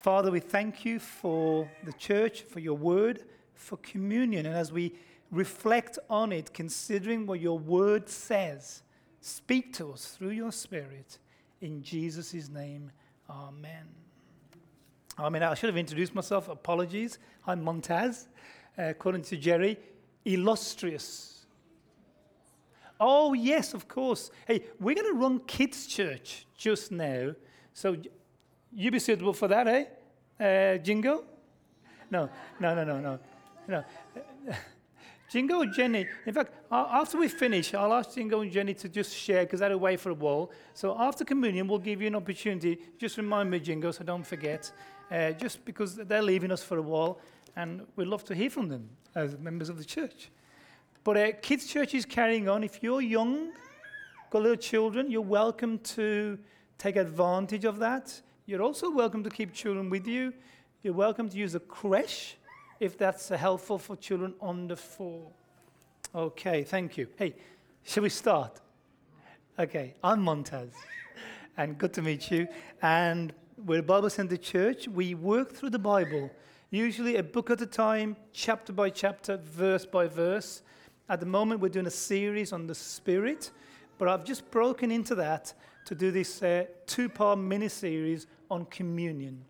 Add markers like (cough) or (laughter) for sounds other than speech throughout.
Father, we thank you for the church, for your word, for communion. And as we reflect on it, considering what your word says, speak to us through your spirit. In Jesus' name, amen. I mean, I should have introduced myself. Apologies. I'm Montaz. Uh, according to Jerry, illustrious. Oh, yes, of course. Hey, we're going to run kids' church just now. So you be suitable for that, eh? Uh, Jingo? No, no, no, no, no. no. (laughs) Jingo and Jenny, in fact, after we finish, I'll ask Jingo and Jenny to just share because they're away for a while. So after communion, we'll give you an opportunity. Just remind me, Jingo, so don't forget. Uh, just because they're leaving us for a while, and we'd love to hear from them as members of the church. But uh, kids' church is carrying on. If you're young, got little children, you're welcome to take advantage of that. You're also welcome to keep children with you. You're welcome to use a creche if that's helpful for children under four. Okay, thank you. Hey, shall we start? Okay, I'm Montaz, and good to meet you. And we're a Bible Center Church. We work through the Bible, usually a book at a time, chapter by chapter, verse by verse. At the moment, we're doing a series on the Spirit, but I've just broken into that to do this uh, two part mini series on communion.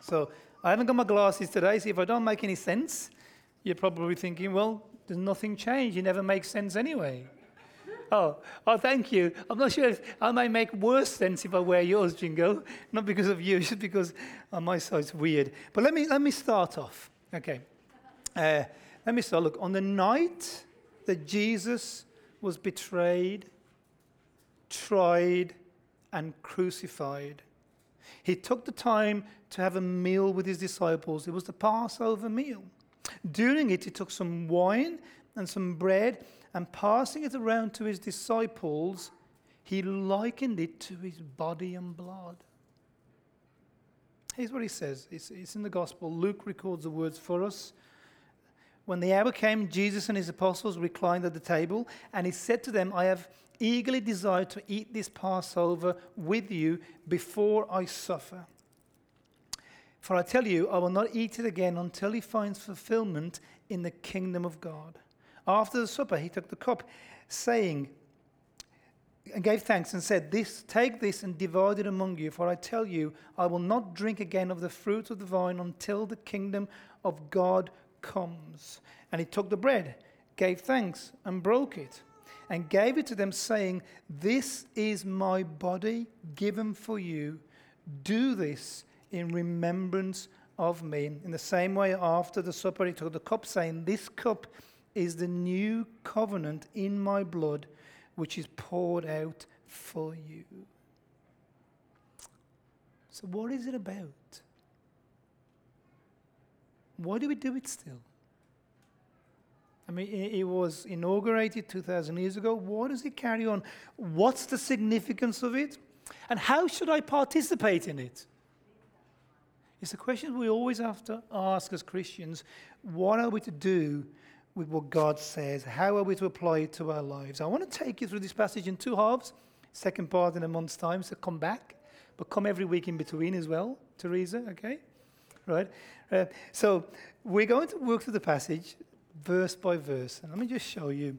So I haven't got my glasses today, so if I don't make any sense, you're probably thinking, well, there's nothing changed. You never make sense anyway. Oh, oh, thank you. I'm not sure if I might make worse sense if I wear yours, Jingo. Not because of you, (laughs) just because on my side it's weird. But let me, let me start off. Okay. Uh, let me start. Look, on the night that Jesus was betrayed, tried, and crucified, he took the time to have a meal with his disciples. It was the Passover meal. During it, he took some wine and some bread, and passing it around to his disciples, he likened it to his body and blood. Here's what he says it's, it's in the Gospel. Luke records the words for us. When the hour came, Jesus and his apostles reclined at the table, and he said to them, I have eagerly desire to eat this Passover with you before I suffer. For I tell you, I will not eat it again until he finds fulfillment in the kingdom of God. After the supper, he took the cup, saying, and gave thanks and said, This, take this and divide it among you, for I tell you, I will not drink again of the fruit of the vine until the kingdom of God comes. And he took the bread, gave thanks, and broke it and gave it to them, saying, This is my body given for you. Do this in remembrance of me. In the same way, after the supper, he took the cup, saying, This cup is the new covenant in my blood, which is poured out for you. So, what is it about? Why do we do it still? It was inaugurated 2,000 years ago. What does it carry on? What's the significance of it? And how should I participate in it? It's a question we always have to ask as Christians. What are we to do with what God says? How are we to apply it to our lives? I want to take you through this passage in two halves. Second part in a month's time, so come back. But come every week in between as well, Teresa, okay? Right? Uh, so we're going to work through the passage verse by verse. And let me just show you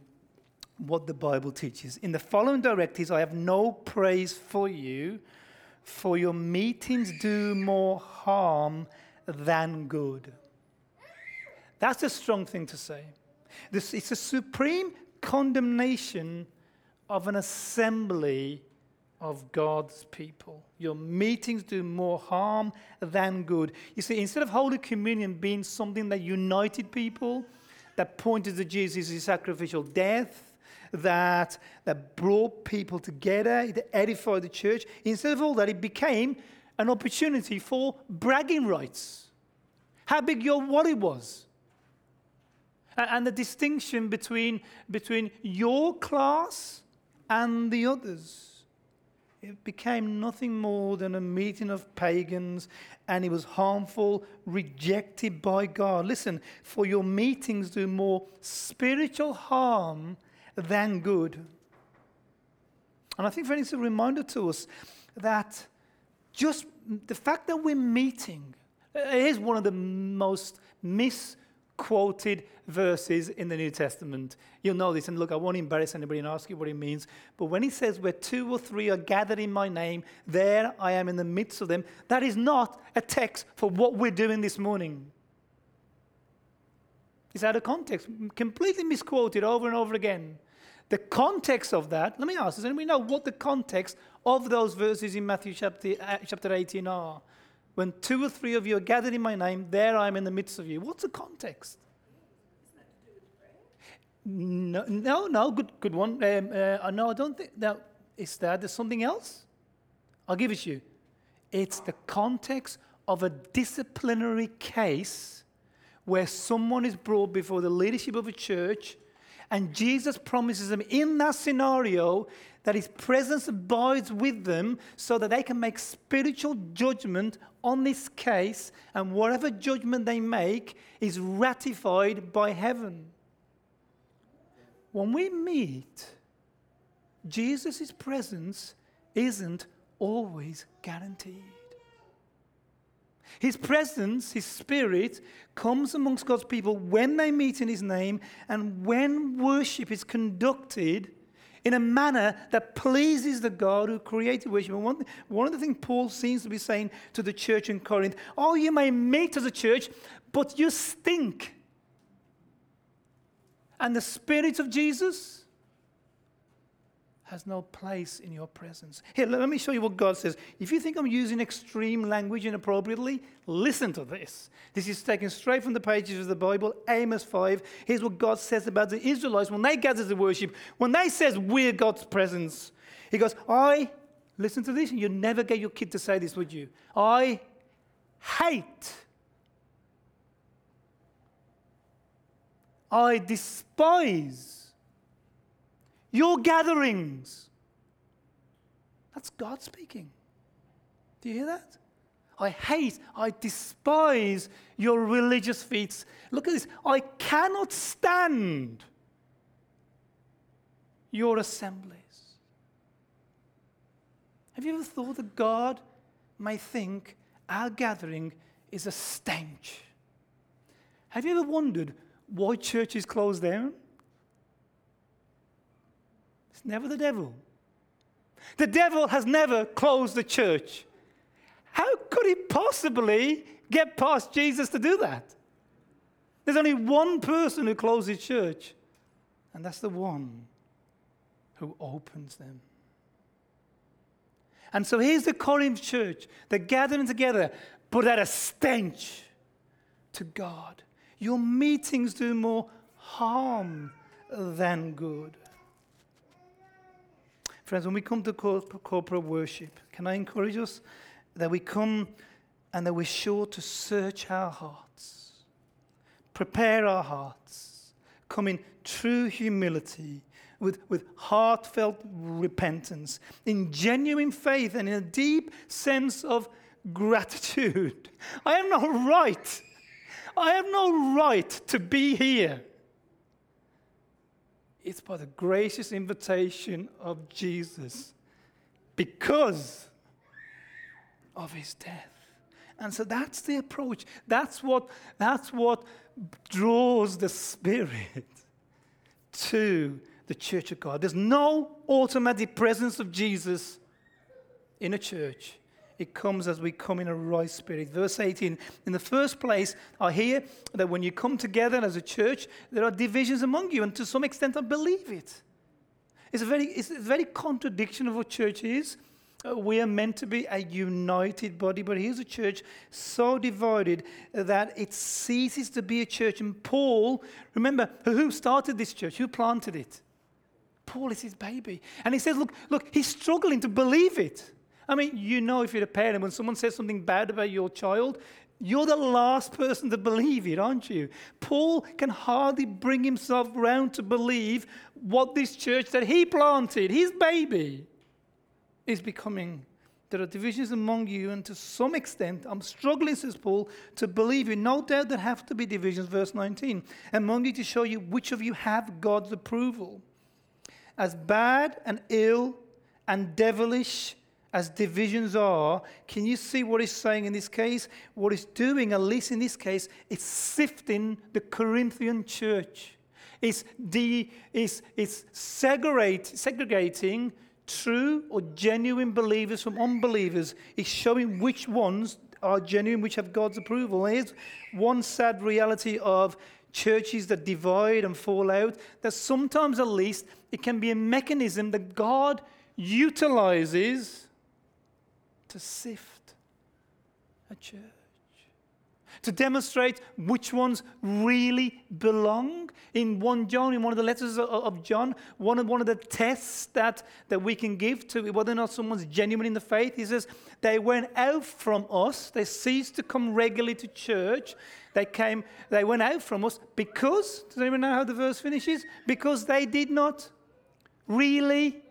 what the Bible teaches. In the following directives, I have no praise for you, for your meetings do more harm than good. That's a strong thing to say. This, it's a supreme condemnation of an assembly of God's people. Your meetings do more harm than good. You see, instead of Holy Communion being something that united people, that pointed to Jesus' sacrificial death, that, that brought people together, it edified the church. Instead of all that, it became an opportunity for bragging rights. How big your wallet was. And, and the distinction between, between your class and the others. It became nothing more than a meeting of pagans, and it was harmful, rejected by God. Listen, for your meetings do more spiritual harm than good. And I think, friends, it's a reminder to us that just the fact that we're meeting is one of the most misquoted verses in the New Testament. You'll know this, and look, I won't embarrass anybody and ask you what it means. But when he says, Where two or three are gathered in my name, there I am in the midst of them, that is not a text for what we're doing this morning. It's out of context, completely misquoted over and over again. The context of that, let me ask, does anybody know what the context of those verses in Matthew chapter, uh, chapter 18 are? When two or three of you are gathered in my name, there I am in the midst of you. What's the context? No, no, no, good, good one. Um, uh, no, I don't think that is that. There's something else. I'll give it to you. It's the context of a disciplinary case where someone is brought before the leadership of a church, and Jesus promises them in that scenario that his presence abides with them so that they can make spiritual judgment on this case, and whatever judgment they make is ratified by heaven. When we meet, Jesus' presence isn't always guaranteed. His presence, His Spirit, comes amongst God's people when they meet in His name and when worship is conducted in a manner that pleases the God who created worship. And one, one of the things Paul seems to be saying to the church in Corinth oh, you may meet as a church, but you stink. And the Spirit of Jesus has no place in your presence. Here, let me show you what God says. If you think I'm using extreme language inappropriately, listen to this. This is taken straight from the pages of the Bible, Amos 5. Here's what God says about the Israelites when they gather to worship. When they says we're God's presence, he goes, I, listen to this, you never get your kid to say this, would you? I hate. I despise your gatherings. That's God speaking. Do you hear that? I hate, I despise your religious feats. Look at this. I cannot stand your assemblies. Have you ever thought that God may think our gathering is a stench? Have you ever wondered why churches close down? Never the devil. The devil has never closed the church. How could he possibly get past Jesus to do that? There's only one person who closes church, and that's the one who opens them. And so here's the Corinth church. They're gathering together, but at a stench to God. Your meetings do more harm than good. Friends, when we come to corporate worship, can I encourage us that we come and that we're sure to search our hearts, prepare our hearts, come in true humility, with, with heartfelt repentance, in genuine faith, and in a deep sense of gratitude. (laughs) I have no right. I have no right to be here. It's by the gracious invitation of Jesus because of his death. And so that's the approach. That's what, that's what draws the Spirit to the church of God. There's no automatic presence of Jesus in a church. It comes as we come in a right spirit. Verse 18 In the first place, I hear that when you come together as a church, there are divisions among you, and to some extent, I believe it. It's a very, it's a very contradiction of what church is. Uh, we are meant to be a united body, but here's a church so divided that it ceases to be a church. And Paul, remember, who started this church? Who planted it? Paul is his baby. And he says, Look, look, he's struggling to believe it. I mean, you know, if you're a parent, when someone says something bad about your child, you're the last person to believe it, aren't you? Paul can hardly bring himself round to believe what this church that he planted, his baby, is becoming. There are divisions among you, and to some extent, I'm struggling, says Paul, to believe you. No doubt there have to be divisions, verse 19, among you to show you which of you have God's approval. As bad and ill and devilish as divisions are, can you see what he's saying in this case? What he's doing, at least in this case, is sifting the Corinthian church. It's, de, it's, it's segregate, segregating true or genuine believers from unbelievers. It's showing which ones are genuine, which have God's approval. Here's one sad reality of churches that divide and fall out, that sometimes at least it can be a mechanism that God utilizes to sift a church, to demonstrate which ones really belong. In 1 John, in one of the letters of John, one of, one of the tests that, that we can give to whether or not someone's genuine in the faith, he says, they went out from us, they ceased to come regularly to church. They came, they went out from us because, does anyone know how the verse finishes? Because they did not really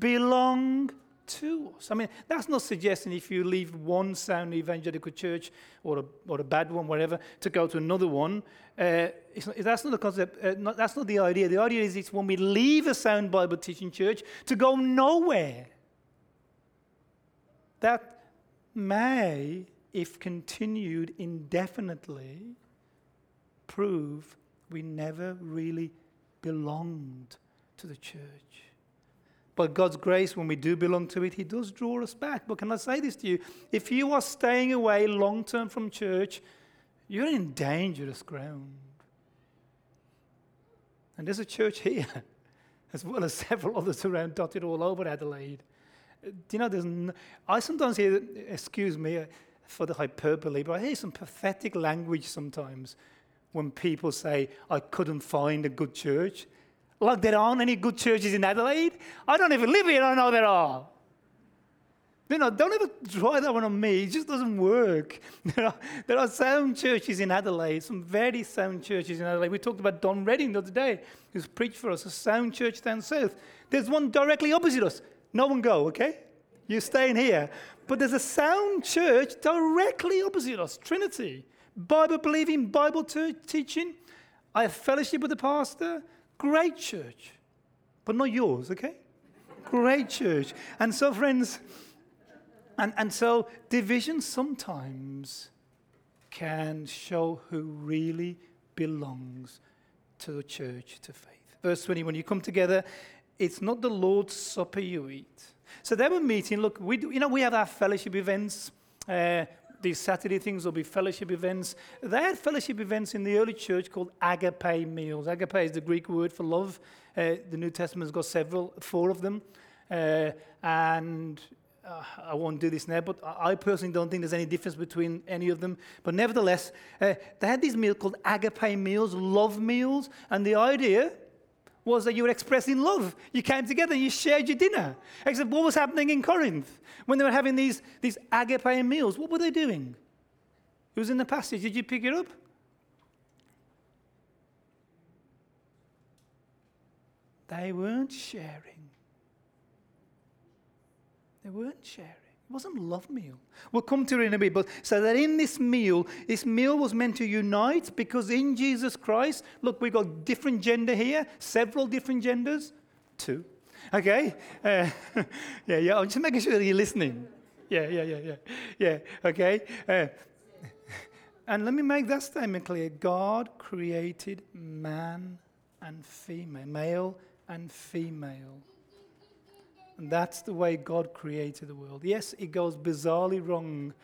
belong to us. I mean, that's not suggesting if you leave one sound evangelical church or a, or a bad one, whatever, to go to another one. Uh, that's not the concept. Uh, not, that's not the idea. The idea is it's when we leave a sound Bible teaching church to go nowhere. That may, if continued indefinitely, prove we never really belonged to the church. But God's grace, when we do belong to it, He does draw us back. But can I say this to you? If you are staying away long term from church, you're in dangerous ground. And there's a church here, (laughs) as well as several others around dotted all over Adelaide. Do you know, there's I sometimes hear, excuse me uh, for the hyperbole, but I hear some pathetic language sometimes when people say, I couldn't find a good church. Like there aren't any good churches in Adelaide. I don't even live here, I know there are. You know, don't ever try that one on me. It just doesn't work. (laughs) There are, there are sound churches in Adelaide, some very sound churches in Adelaide. We talked about Don Redding the other day, who's preached for us, a sound church down south. There's one directly opposite us. No one go, okay? You're staying here. But there's a sound church directly opposite us, Trinity. Bible believing, Bible teaching. I have fellowship with the pastor. Great church, but not yours, okay? Great church. And so, friends, and, and so division sometimes can show who really belongs to the church, to faith. Verse 20, when you come together, it's not the Lord's Supper you eat. So they were meeting. Look, we do, you know, we have our fellowship events. Uh, these Saturday things will be fellowship events. They had fellowship events in the early church called agape meals. Agape is the Greek word for love. Uh, the New Testament's got several, four of them. Uh, and uh, I won't do this now, but I personally don't think there's any difference between any of them. But nevertheless, uh, they had these meals called agape meals, love meals. And the idea was that you were expressing love. You came together, you shared your dinner. Except what was happening in Corinth when they were having these, these agape meals? What were they doing? It was in the passage. Did you pick it up? They weren't sharing. They weren't sharing. It wasn't love meal. We'll come to it in a bit. But so that in this meal, this meal was meant to unite because in Jesus Christ, look, we've got different gender here, several different genders. Two. Okay? Uh, (laughs) yeah, yeah. I'm just making sure that you're listening. Yeah, yeah, yeah, yeah. Yeah, okay? Uh, (laughs) and let me make that statement clear God created man and female, male and female. And that's the way God created the world. Yes, it goes bizarrely wrong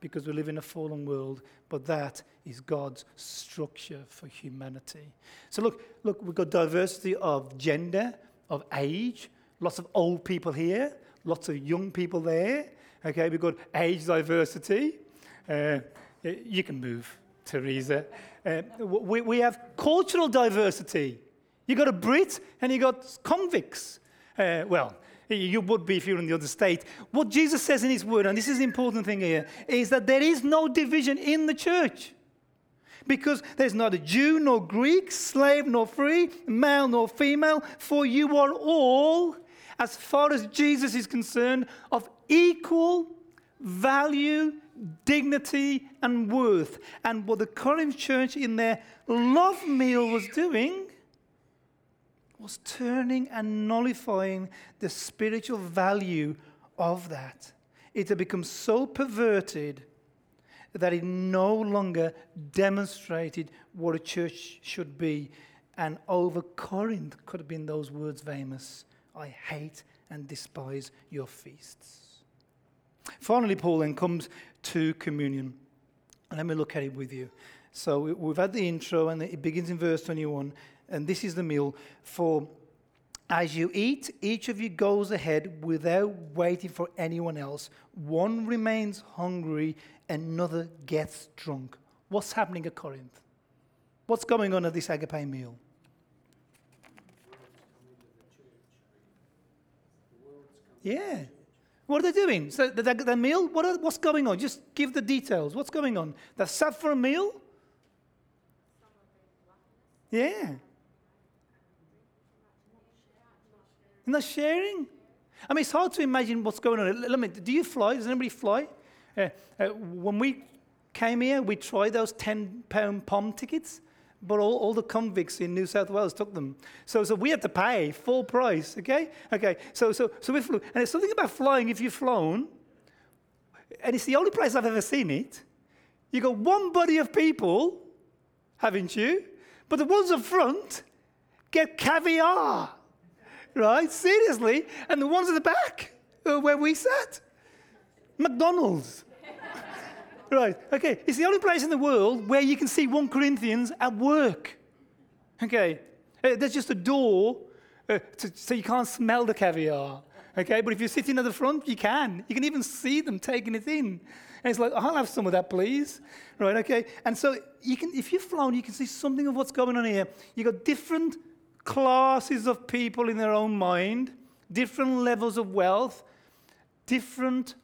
because we live in a fallen world, but that is God's structure for humanity. So look, look, we've got diversity of gender, of age, lots of old people here, lots of young people there. Okay, we've got age diversity. Uh, you can move, Teresa. Uh, we, we have cultural diversity. You've got a Brit and you've got convicts. Uh, well, you would be if you're in the other state. What Jesus says in his word, and this is the important thing here, is that there is no division in the church. Because there's neither Jew nor Greek, slave nor free, male nor female, for you are all, as far as Jesus is concerned, of equal value, dignity, and worth. And what the Corinth church in their love meal was doing was turning and nullifying the spiritual value of that. It had become so perverted that it no longer demonstrated what a church should be. And over Corinth could have been those words famous I hate and despise your feasts. Finally, Paul then comes to communion. Let me look at it with you. So we've had the intro, and it begins in verse 21, and this is the meal. For as you eat, each of you goes ahead without waiting for anyone else. One remains hungry, another gets drunk. What's happening at Corinth? What's going on at this agape meal? Yeah. What are they doing? So the, the, the meal? What are, what's going on? Just give the details. What's going on? They're sat for a meal? Yeah. And they're sharing. I mean, it's hard to imagine what's going on. Let me, do you fly? Does anybody fly? Uh, uh, when we came here, we tried those 10 pound POM tickets but all, all the convicts in New South Wales took them. So, so we had to pay full price, okay? Okay, so, so, so we flew. And it's something about flying if you've flown, and it's the only place I've ever seen it. You got one body of people, haven't you? But the ones up front get caviar, right? Seriously. And the ones at the back, where we sat, McDonald's. (laughs) Right, okay. It's the only place in the world where you can see 1 Corinthians at work. Okay. Uh, there's just a door uh, to, so you can't smell the caviar. Okay, but if you're sitting at the front, you can. You can even see them taking it in. And it's like, I'll have some of that, please. Right, okay. And so you can, if you've flown, you can see something of what's going on here. You've got different classes of people in their own mind, different levels of wealth, different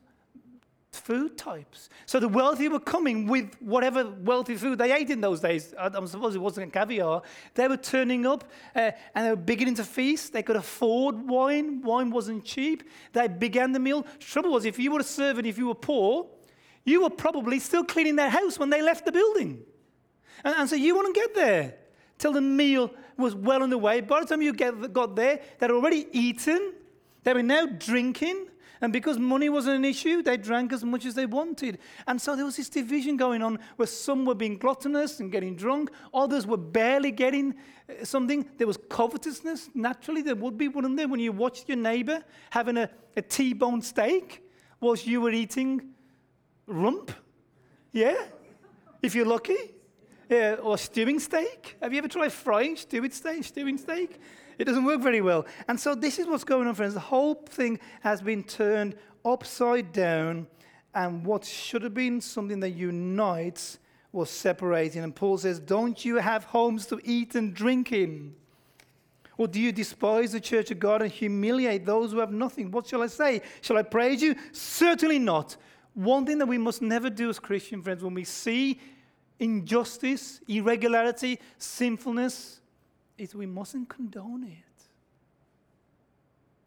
food types. So the wealthy were coming with whatever wealthy food they ate in those days. I, I suppose it wasn't caviar. They were turning up uh, and they were beginning to feast. They could afford wine. Wine wasn't cheap. They began the meal. Trouble was, if you were a servant, if you were poor, you were probably still cleaning their house when they left the building. And, and so you wouldn't get there till the meal was well on the way. By the time you get, got there, they'd already eaten. They were now drinking. And because money wasn't an issue, they drank as much as they wanted. And so there was this division going on where some were being gluttonous and getting drunk, others were barely getting uh, something. There was covetousness. Naturally, there would be, wouldn't there, when you watched your neighbor having a a T-bone steak whilst you were eating rump? Yeah? If you're lucky. Yeah, or stewing steak. Have you ever tried frying stewing steak? Stewing steak? It doesn't work very well. And so this is what's going on, friends. The whole thing has been turned upside down, and what should have been something that unites was separating. And Paul says, Don't you have homes to eat and drink in? Or do you despise the church of God and humiliate those who have nothing? What shall I say? Shall I praise you? Certainly not. One thing that we must never do as Christian friends when we see injustice, irregularity, sinfulness, is we mustn't condone it.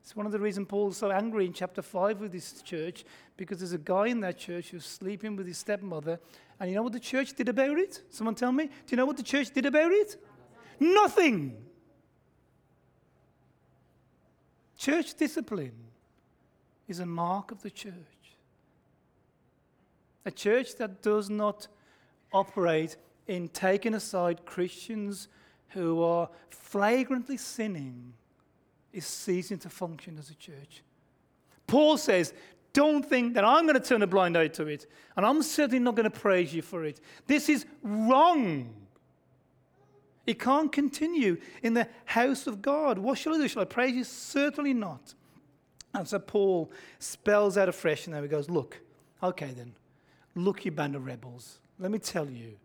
It's one of the reasons Paul's so angry in chapter 5 with this church, because there's a guy in that church who's sleeping with his stepmother. And you know what the church did about it? Someone tell me. Do you know what the church did about it? Nothing. Church discipline is a mark of the church. A church that does not operate in taking aside Christians who are flagrantly sinning is ceasing to function as a church. Paul says, Don't think that I'm going to turn a blind eye to it, and I'm certainly not going to praise you for it. This is wrong. It can't continue in the house of God. What shall I do? Shall I praise you? Certainly not. And so Paul spells out afresh, and there he goes, Look, okay then, look, you band of rebels. Let me tell you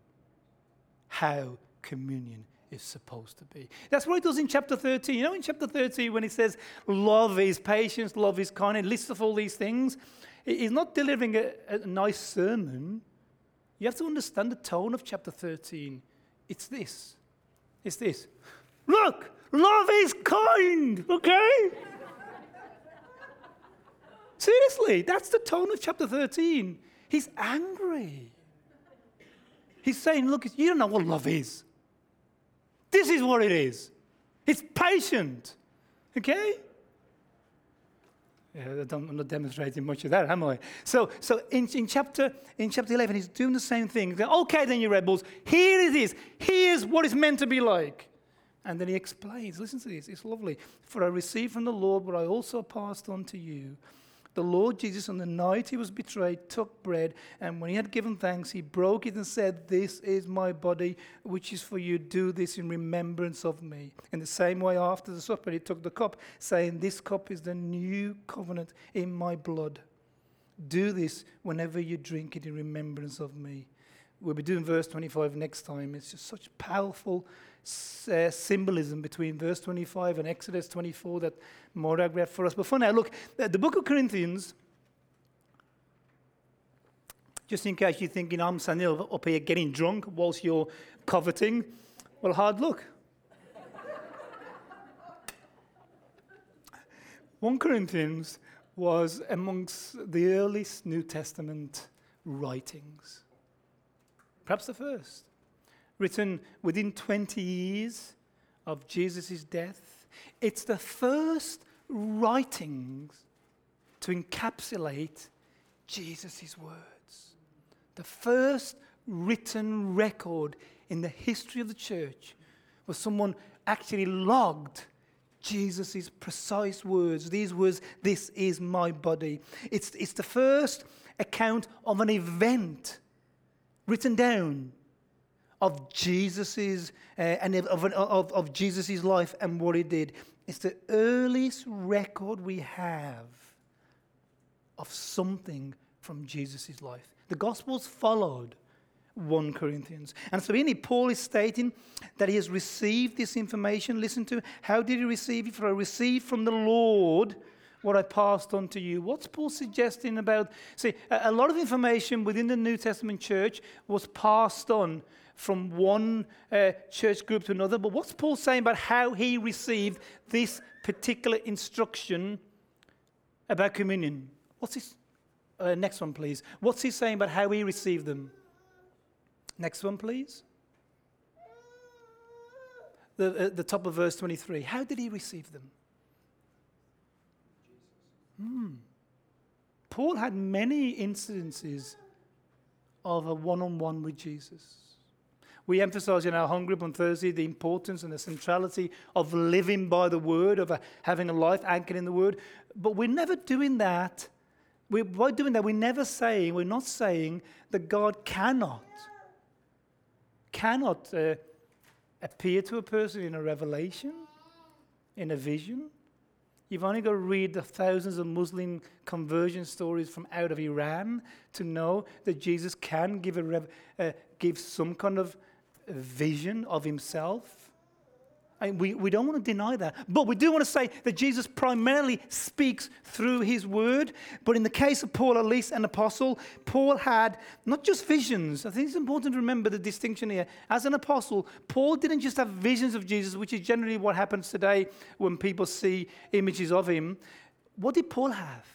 how communion is supposed to be. That's what he does in chapter 13. You know, in chapter 13, when he says, Love is patience, love is kind, and lists of all these things, he's not delivering a, a nice sermon. You have to understand the tone of chapter 13. It's this. It's this. Look, love is kind, okay? (laughs) Seriously, that's the tone of chapter 13. He's angry. He's saying, Look, you don't know what love is. This is what it is it's patient. Okay? Yeah, I'm not demonstrating much of that, am I? So, so in, in, chapter, in chapter 11, he's doing the same thing. Okay, then, you rebels, here it is. Here's what it's meant to be like. And then he explains listen to this, it's lovely. For I received from the Lord what I also passed on to you the Lord Jesus, on the night he was betrayed, took bread, and when he had given thanks, he broke it and said, This is my body, which is for you. Do this in remembrance of me. In the same way, after the supper, he took the cup, saying, This cup is the new covenant in my blood. Do this whenever you drink it in remembrance of me. We'll be doing verse 25 next time. It's just such powerful uh, symbolism between verse 25 and Exodus 24 that Morag read for us. But for now, look, the book of Corinthians, just in case you're thinking I'm standing up here getting drunk whilst you're coveting, well, hard luck. (laughs) 1 Corinthians was amongst the earliest New Testament writings, perhaps the first written within 20 years of Jesus' death. It's the first writings to encapsulate Jesus' words. The first written record in the history of the church was someone actually logged Jesus' precise words. These words, this is my body. It's, it's the first account of an event written down of Jesus's uh, and of, of, of Jesus's life and what he did. It's the earliest record we have of something from Jesus's life. The Gospels followed 1 Corinthians. And so, in it, Paul is stating that he has received this information. Listen to how did he receive it? For I received from the Lord what I passed on to you. What's Paul suggesting about? See, a lot of information within the New Testament church was passed on from one uh, church group to another. But what's Paul saying about how he received this particular instruction about communion? What's his uh, next one, please? What's he saying about how he received them? Next one, please. The, uh, the top of verse 23. How did he receive them? Hmm. Paul had many incidences of a one on one with Jesus. We emphasize in our home group on Thursday the importance and the centrality of living by the word, of a, having a life anchored in the word. But we're never doing that. We, by doing that, we're never saying, we're not saying that God cannot, cannot uh, appear to a person in a revelation, in a vision. You've only got to read the thousands of Muslim conversion stories from out of Iran to know that Jesus can give, a uh, give some kind of vision of himself. And we, we don't want to deny that. But we do want to say that Jesus primarily speaks through his word. But in the case of Paul, at least an apostle, Paul had not just visions. I think it's important to remember the distinction here. As an apostle, Paul didn't just have visions of Jesus, which is generally what happens today when people see images of him. What did Paul have?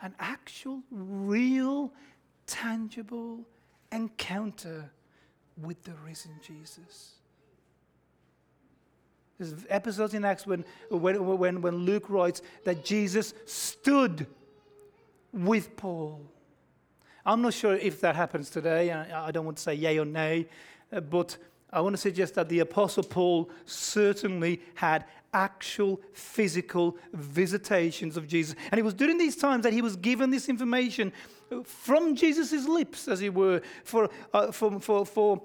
An actual, real, tangible encounter with the risen Jesus. There's episodes in Acts when, when, when, when Luke writes that Jesus stood with Paul. I'm not sure if that happens today. I, don't want to say yay or nay, uh, but I want to suggest that the Apostle Paul certainly had actual physical visitations of Jesus. And it was during these times that he was given this information from Jesus' lips, as it were, for, uh, for, for, for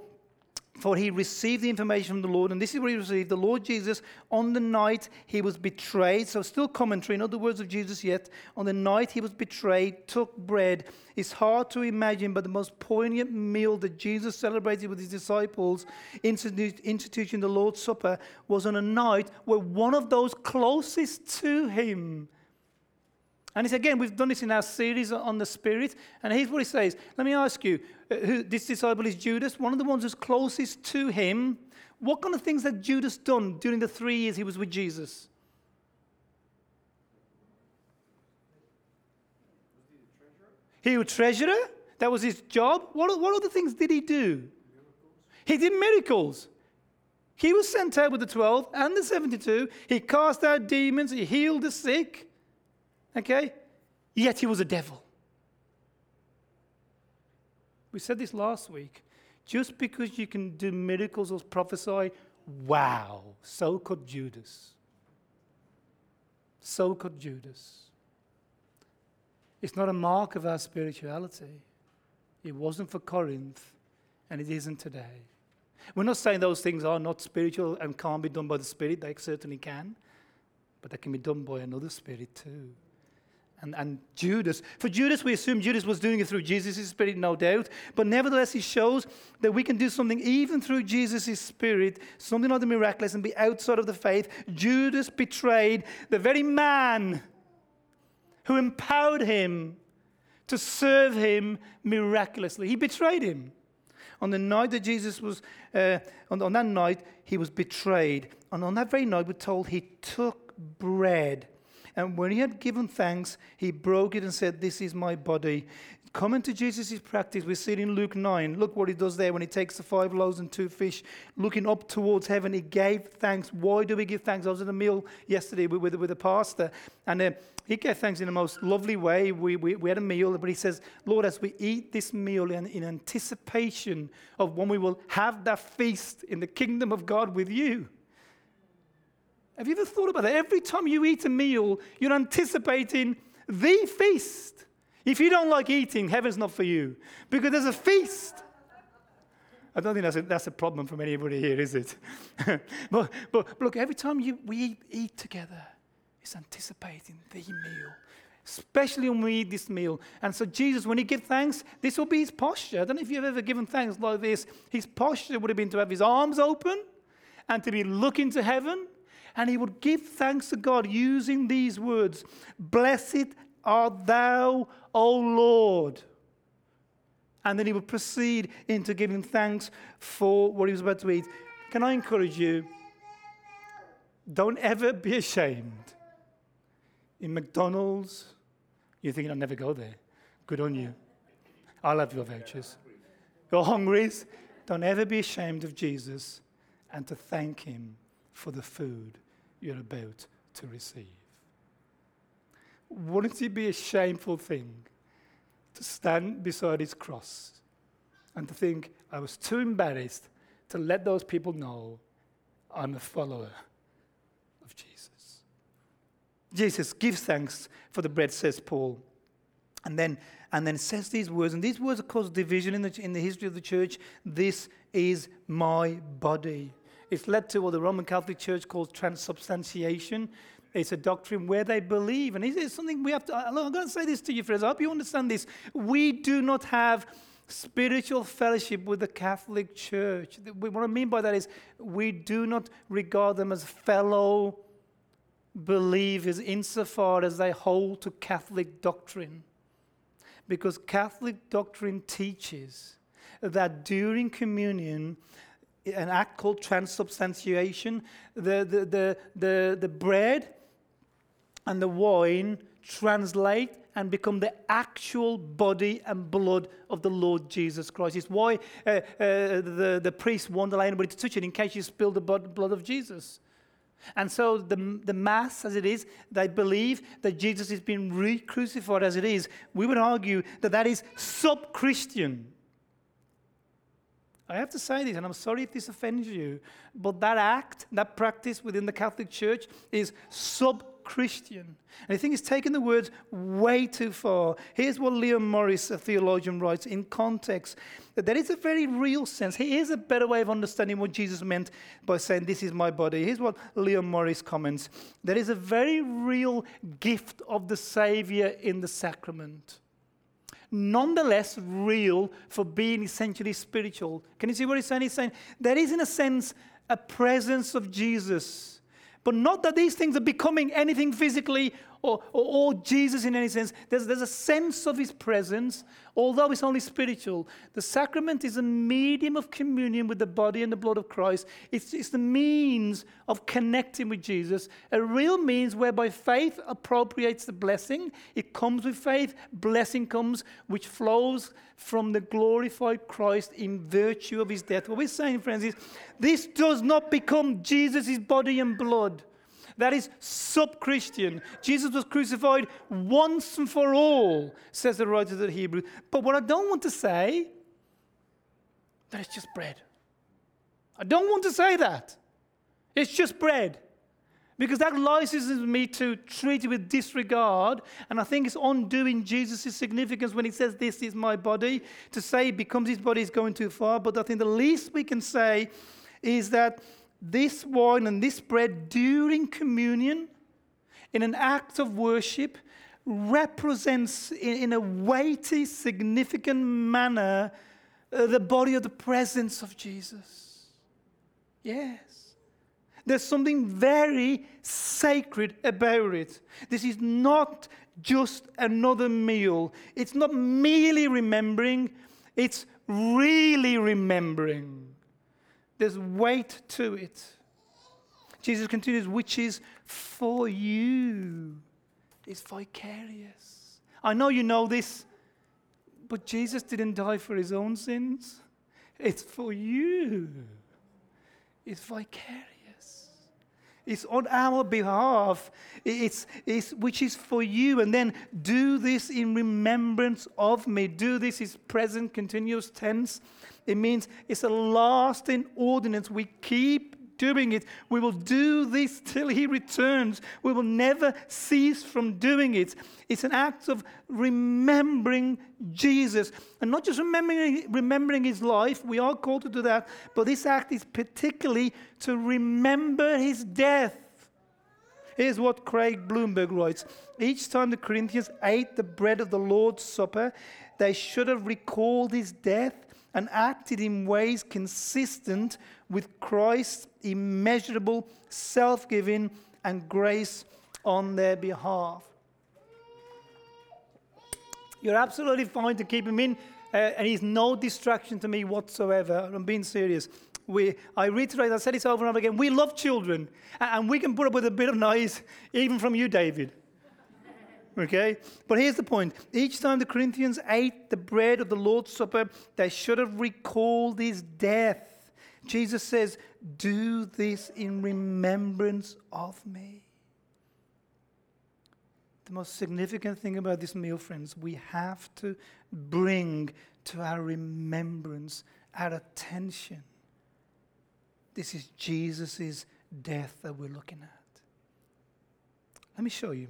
for he received the information from the Lord, and this is what he received the Lord Jesus on the night he was betrayed. So, still commentary, not the words of Jesus yet. On the night he was betrayed, took bread. It's hard to imagine, but the most poignant meal that Jesus celebrated with his disciples, instituting the Lord's Supper, was on a night where one of those closest to him and it's again, we've done this in our series on the Spirit. And here's what he says Let me ask you Uh, who, this disciple is Judas, one of the ones who's closest to him. What kind of things had Judas done during the three years he was with Jesus? He was treasurer. That was his job. What, what other things did he do? Miracles. He did miracles. He was sent out with the 12 and the 72. He cast out demons. He healed the sick. Okay? Yet he was a devil. We said this last week. Just because you can do miracles or prophesy, wow, so could Judas. So could Judas. It's not a mark of our spirituality. It wasn't for Corinth, and it isn't today. We're not saying those things are not spiritual and can't be done by the Spirit. They certainly can. But they can be done by another Spirit too and, and Judas. For Judas, we assume Judas was doing it through Jesus' Spirit, no doubt. But nevertheless, he shows that we can do something even through Jesus' Spirit, something the miraculous, and be outside of the faith. Judas betrayed the very man who empowered him to serve him miraculously. He betrayed him. On the night that Jesus was, uh, on, on that night, he was betrayed. And on that very night, we're told he took bread and when he had given thanks, he broke it and said, This is my body. Coming to Jesus' practice, we see it in Luke 9. Look what he does there when he takes the five loaves and two fish, looking up towards heaven. He gave thanks. Why do we give thanks? I was at a meal yesterday with, with, with a pastor, and uh, he gave thanks in the most lovely way. We, we, we had a meal, but he says, Lord, as we eat this meal in, in anticipation of when we will have that feast in the kingdom of God with you. Have you ever thought about that? Every time you eat a meal, you're anticipating the feast. If you don't like eating, heaven's not for you because there's a feast. I don't think that's a, that's a problem from anybody here, is it? (laughs) but, but, look, every time you, we eat, eat together, it's anticipating the meal, especially when we eat this meal. And so, Jesus, when he gives thanks, this will be his posture. I don't know if you've ever given thanks like this. His posture would have been to have his arms open and to be looking to heaven and he would give thanks to God using these words Blessed art thou, O Lord. And then he would proceed into giving thanks for what he was about to eat. Can I encourage you? Don't ever be ashamed. In McDonald's, you're thinking, I'll never go there. Good on you. I'll have your vouchers. You're hungry. Don't ever be ashamed of Jesus and to thank him for the food you're about to receive. Wouldn't it be a shameful thing to stand beside his cross and to think, I was too embarrassed to let those people know I'm a follower of Jesus? Jesus gives thanks for the bread, says Paul. And then, and then says these words, and these words cause division in the, in the history of the church. This is my body. It's led to what the Roman Catholic Church calls transubstantiation. It's a doctrine where they believe, and it's something we have to. I'm going to say this to you, friends. I hope you understand this. We do not have spiritual fellowship with the Catholic Church. What I mean by that is we do not regard them as fellow believers insofar as they hold to Catholic doctrine. Because Catholic doctrine teaches that during communion, an act called transubstantiation. The, the, the, the, the bread and the wine translate and become the actual body and blood of the Lord Jesus Christ. It's why uh, uh, the, the priest won't allow anybody to touch it in case you spill the blood of Jesus. And so the, the Mass, as it is, they believe that Jesus is being re crucified as it is. We would argue that that is sub Christian. I have to say this, and I'm sorry if this offends you, but that act, that practice within the Catholic Church is sub Christian. And I think it's taken the words way too far. Here's what Leon Morris, a theologian, writes in context that there is a very real sense. Here's a better way of understanding what Jesus meant by saying, This is my body. Here's what Leon Morris comments there is a very real gift of the Savior in the sacrament nonetheless real for being essentially spiritual. Can you see what he's saying? He's saying there is, in a sense, a presence of Jesus. But not that these things are becoming anything physically or, or, or, Jesus in any sense. There's, there's a sense of his presence, although it's only spiritual. The sacrament is a medium of communion with the body and the blood of Christ. It's, it's the means of connecting with Jesus, a real means whereby faith appropriates the blessing. It comes with faith, blessing comes, which flows from the glorified Christ in virtue of his death. What we're saying, friends, is this does not become Jesus' body and blood That is sub Christian. Jesus was crucified once and for all, says the writer of the Hebrew. But what I don't want to say, that it's just bread. I don't want to say that. It's just bread. Because that licenses me to treat it with disregard. And I think it's undoing Jesus' significance when he says, This is my body. To say it becomes his body is going too far. But I think the least we can say is that this wine and this bread during communion, in an act of worship, represents in, a weighty, significant manner uh, the body of the presence of Jesus. Yes. There's something very sacred about it. This is not just another meal. It's not merely remembering, it's really remembering. There's weight to it. Jesus continues, which is for you. It's vicarious. I know you know this, but Jesus didn't die for his own sins. It's for you. It's vicarious. It's on our behalf. It's, it's, which is for you. And then do this in remembrance of me. Do this is present continuous tense. It means it's a lasting ordinance. We keep doing it. We will do this till he returns. We will never cease from doing it. It's an act of remembering Jesus. And not just remembering, remembering his life, we are called to do that, but this act is particularly to remember his death. Here's what Craig Blomberg writes Each time the Corinthians ate the bread of the Lord's Supper, they should have recalled his death and acted in ways consistent with Christ's immeasurable self giving and grace on their behalf. You're absolutely fine to keep him in, uh, and he's no distraction to me whatsoever. I'm being serious. We, I reiterate, I said this over and over again. We love children, and we can put up with a bit of noise, even from you, David. Okay? But here's the point. Each time the Corinthians ate the bread of the Lord's Supper, they should have recalled his death. Jesus says, Do this in remembrance of me. The most significant thing about this meal, friends, we have to bring to our remembrance, our attention. This is Jesus' death that we're looking at. Let me show you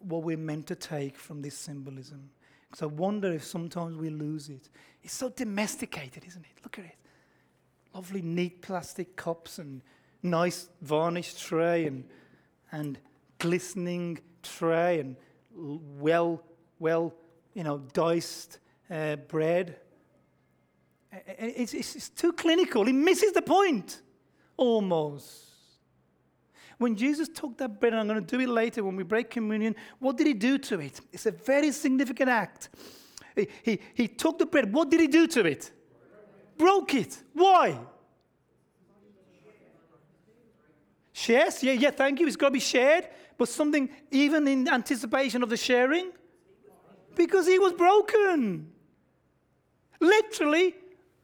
what we're meant to take from this symbolism. Because I wonder if sometimes we lose it. It's so domesticated, isn't it? Look at it. Lovely, neat plastic cups and nice varnished tray and, and glistening tray and well, well, you know, diced uh, bread. It's, it's, it's too clinical. It misses the point almost. When Jesus took that bread, and I'm going to do it later when we break communion, what did he do to it? It's a very significant act. He, he, he took the bread. What did he do to it? Broke it. Why? Shares? Yeah, yeah, thank you. It's got to be shared. But something even in anticipation of the sharing? Because he was broken. Literally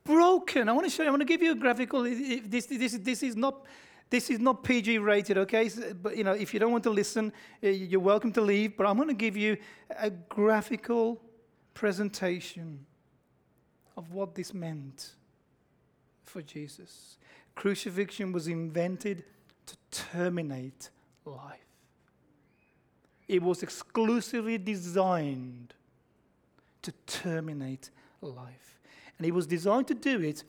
broken. I want to show you, I want to give you a graphical. This, this, this is not this is not PG rated, okay? But you know, if you don't want to listen, eh, you're welcome to leave. But I'm going to give you a graphical presentation of what this meant for Jesus. Crucifixion was invented to terminate life. It was exclusively designed to terminate life. And it was designed to do it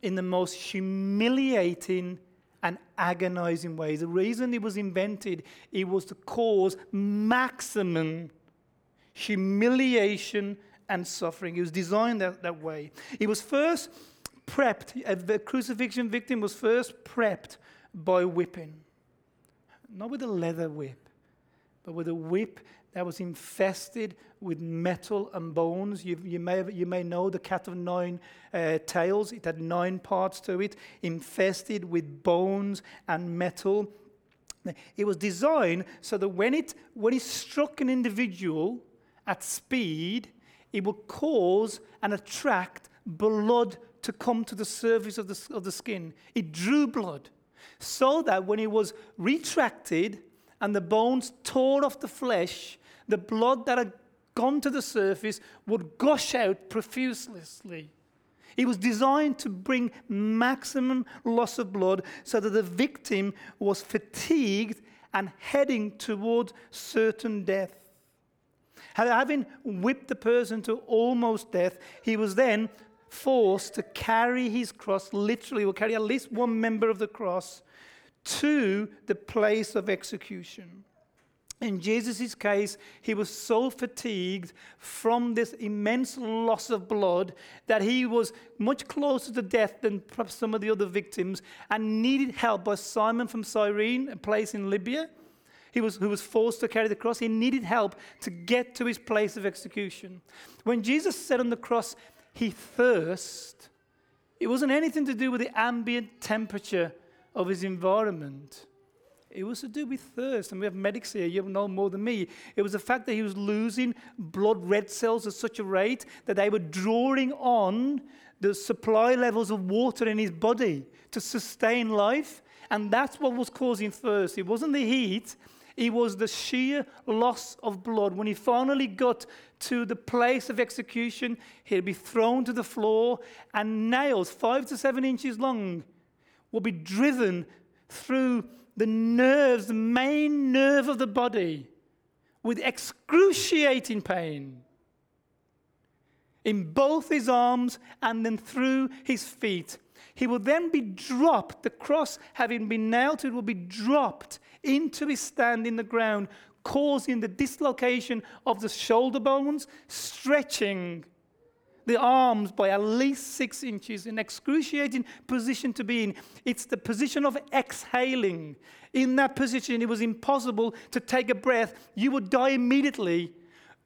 in the most humiliating and agonizing ways. The reason it was invented, it was to cause maximum humiliation and suffering. It was designed that, that way. It was first prepped, the crucifixion victim was first prepped by whipping. Not with a leather whip, but with a whip that was infested with metal and bones. You, you, may, you may know the cat of nine uh, tails. It had nine parts to it, infested with bones and metal. It was designed so that when it, when it struck an individual at speed, it would cause and attract blood to come to the surface of the, of the skin. It drew blood. so that when it was retracted and the bones tore off the flesh, the blood that had gone to the surface would gush out profusely. It was designed to bring maximum loss of blood so that the victim was fatigued and heading toward certain death. Having whipped the person to almost death, he was then forced to carry his cross, literally, will carry at least one member of the cross to the place of execution. In Jesus' case, he was so fatigued from this immense loss of blood that he was much closer to death than perhaps some of the other victims and needed help by Simon from Cyrene, a place in Libya. He was, who was forced to carry the cross. He needed help to get to his place of execution. When Jesus said on the cross, he thirst, it wasn't anything to do with the ambient temperature of his environment. It was to do with thirst. And we have medics here, you know more than me. It was the fact that he was losing blood red cells at such a rate that they were drawing on the supply levels of water in his body to sustain life. And that's what was causing thirst. It wasn't the heat, it was the sheer loss of blood. When he finally got to the place of execution, he'd be thrown to the floor, and nails, five to seven inches long, would be driven through the nerves, the main nerve of the body, with excruciating pain in both his arms and then through his feet. He will then be dropped, the cross having been nailed to it will be dropped into his stand in the ground, causing the dislocation of the shoulder bones, stretching the arms by at least six inches, an excruciating position to be in. It's the position of exhaling. In that position, it was impossible to take a breath. You would die immediately.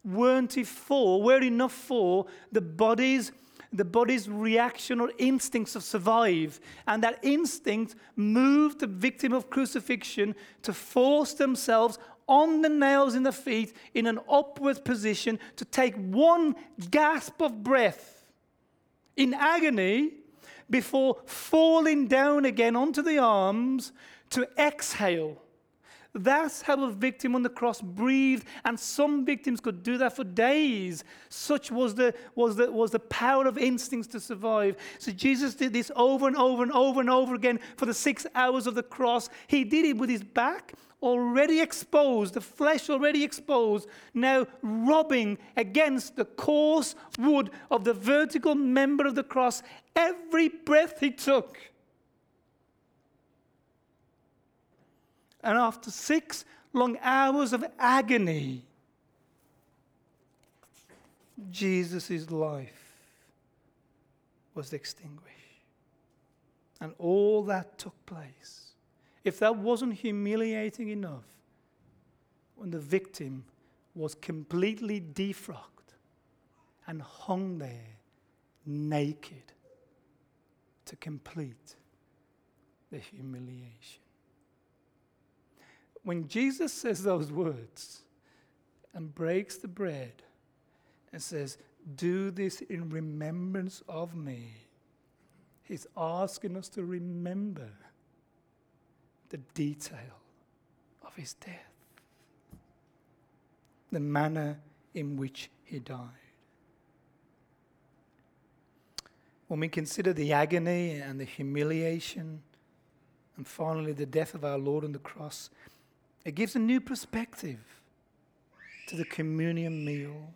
Weren't it for, were enough for the body's the body's reaction or instincts of survive. And that instinct moved the victim of crucifixion to force themselves on the nails in the feet in an upward position to take one gasp of breath in agony before falling down again onto the arms to exhale. That's how a victim on the cross breathed, and some victims could do that for days. Such was the, was the, was the power of instincts to survive. So Jesus did this over and over and over and over again for the six hours of the cross. He did it with his back already exposed, the flesh already exposed, now rubbing against the coarse wood of the vertical member of the cross every breath he took. And after six long hours of agony, Jesus' life was extinguished. And all that took place if that wasn't humiliating enough, when the victim was completely defrocked and hung there naked to complete the humiliation. When Jesus says those words and breaks the bread and says, Do this in remembrance of me, he's asking us to remember the detail of his death, the manner in which he died. When we consider the agony and the humiliation, and finally the death of our Lord on the cross, it gives a new perspective to the communion meal.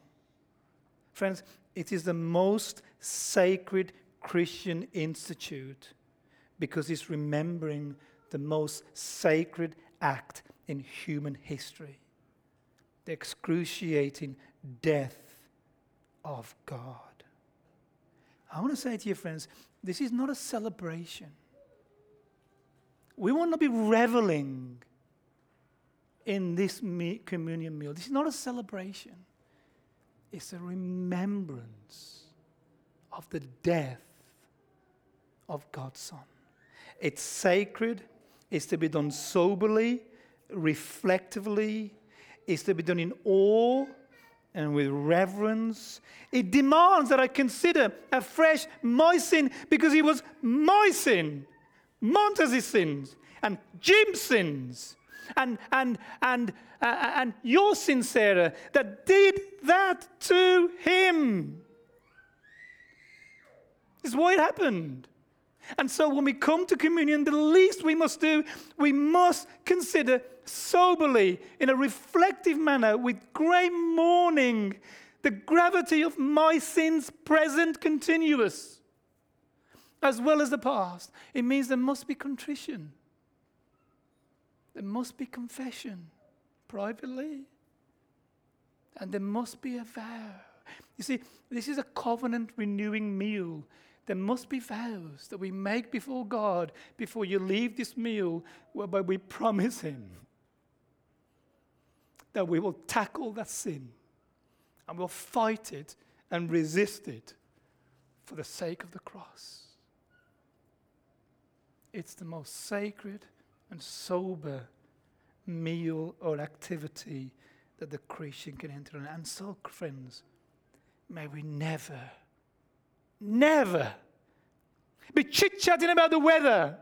Friends, it is the most sacred Christian institute because it's remembering the most sacred act in human history the excruciating death of God. I want to say to you, friends, this is not a celebration. We want to be reveling in this communion meal. This is not a celebration, it's a remembrance of the death of God's Son. It's sacred, is to be done soberly, reflectively, is to be done in awe and with reverence. It demands that I consider afresh my sin because it was my sin, Montez's sins, and Jim's sins and, and, and, uh, and your sin, Sarah, that did that to him. This is why it happened. And so when we come to communion, the least we must do, we must consider soberly, in a reflective manner, with great mourning, the gravity of my sins, present, continuous, as well as the past. It means there must be contrition, there must be confession privately, and there must be a vow. You see, this is a covenant renewing meal. There must be vows that we make before God before you leave this meal, whereby we promise Him that we will tackle that sin and we'll fight it and resist it for the sake of the cross. It's the most sacred and sober meal or activity that the Christian can enter on. And so, friends, may we never, never be chit chatting about the weather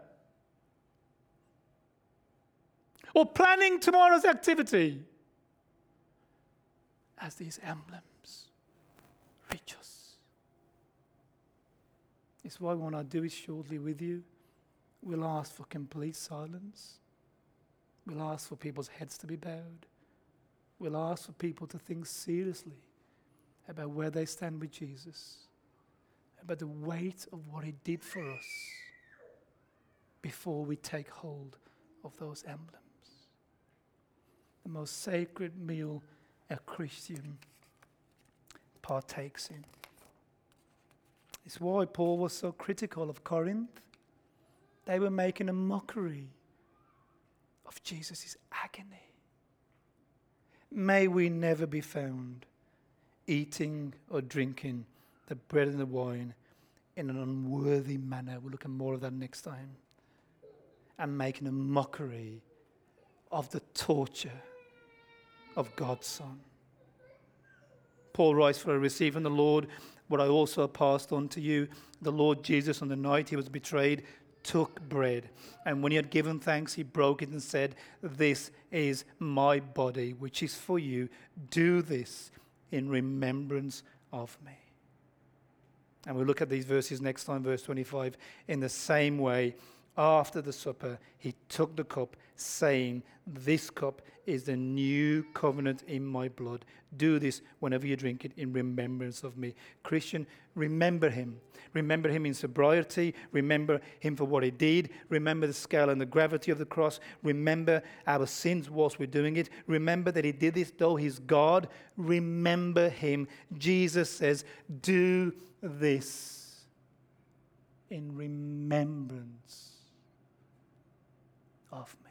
or planning tomorrow's activity as these emblems reach us. It's why when I do it shortly with you, we'll ask for complete silence. We'll ask for people's heads to be bowed. We'll ask for people to think seriously about where they stand with Jesus, about the weight of what He did for us before we take hold of those emblems. The most sacred meal a Christian partakes in. It's why Paul was so critical of Corinth. They were making a mockery of Jesus' agony. May we never be found eating or drinking the bread and the wine in an unworthy manner. We'll look at more of that next time. And making a mockery of the torture of God's Son. Paul writes, For I received from the Lord what I also passed on to you. The Lord Jesus, on the night he was betrayed, took bread. And when he had given thanks, he broke it and said, This is my body, which is for you. Do this in remembrance of me. And we'll look at these verses next time, verse 25. In the same way, after the supper, he took the cup, saying, This cup is the new covenant in my blood. Do this whenever you drink it in remembrance of me. Christian, remember him. Remember him in sobriety. Remember him for what he did. Remember the scale and the gravity of the cross. Remember our sins whilst we're doing it. Remember that he did this though he's God. Remember him. Jesus says, Do this in remembrance of me.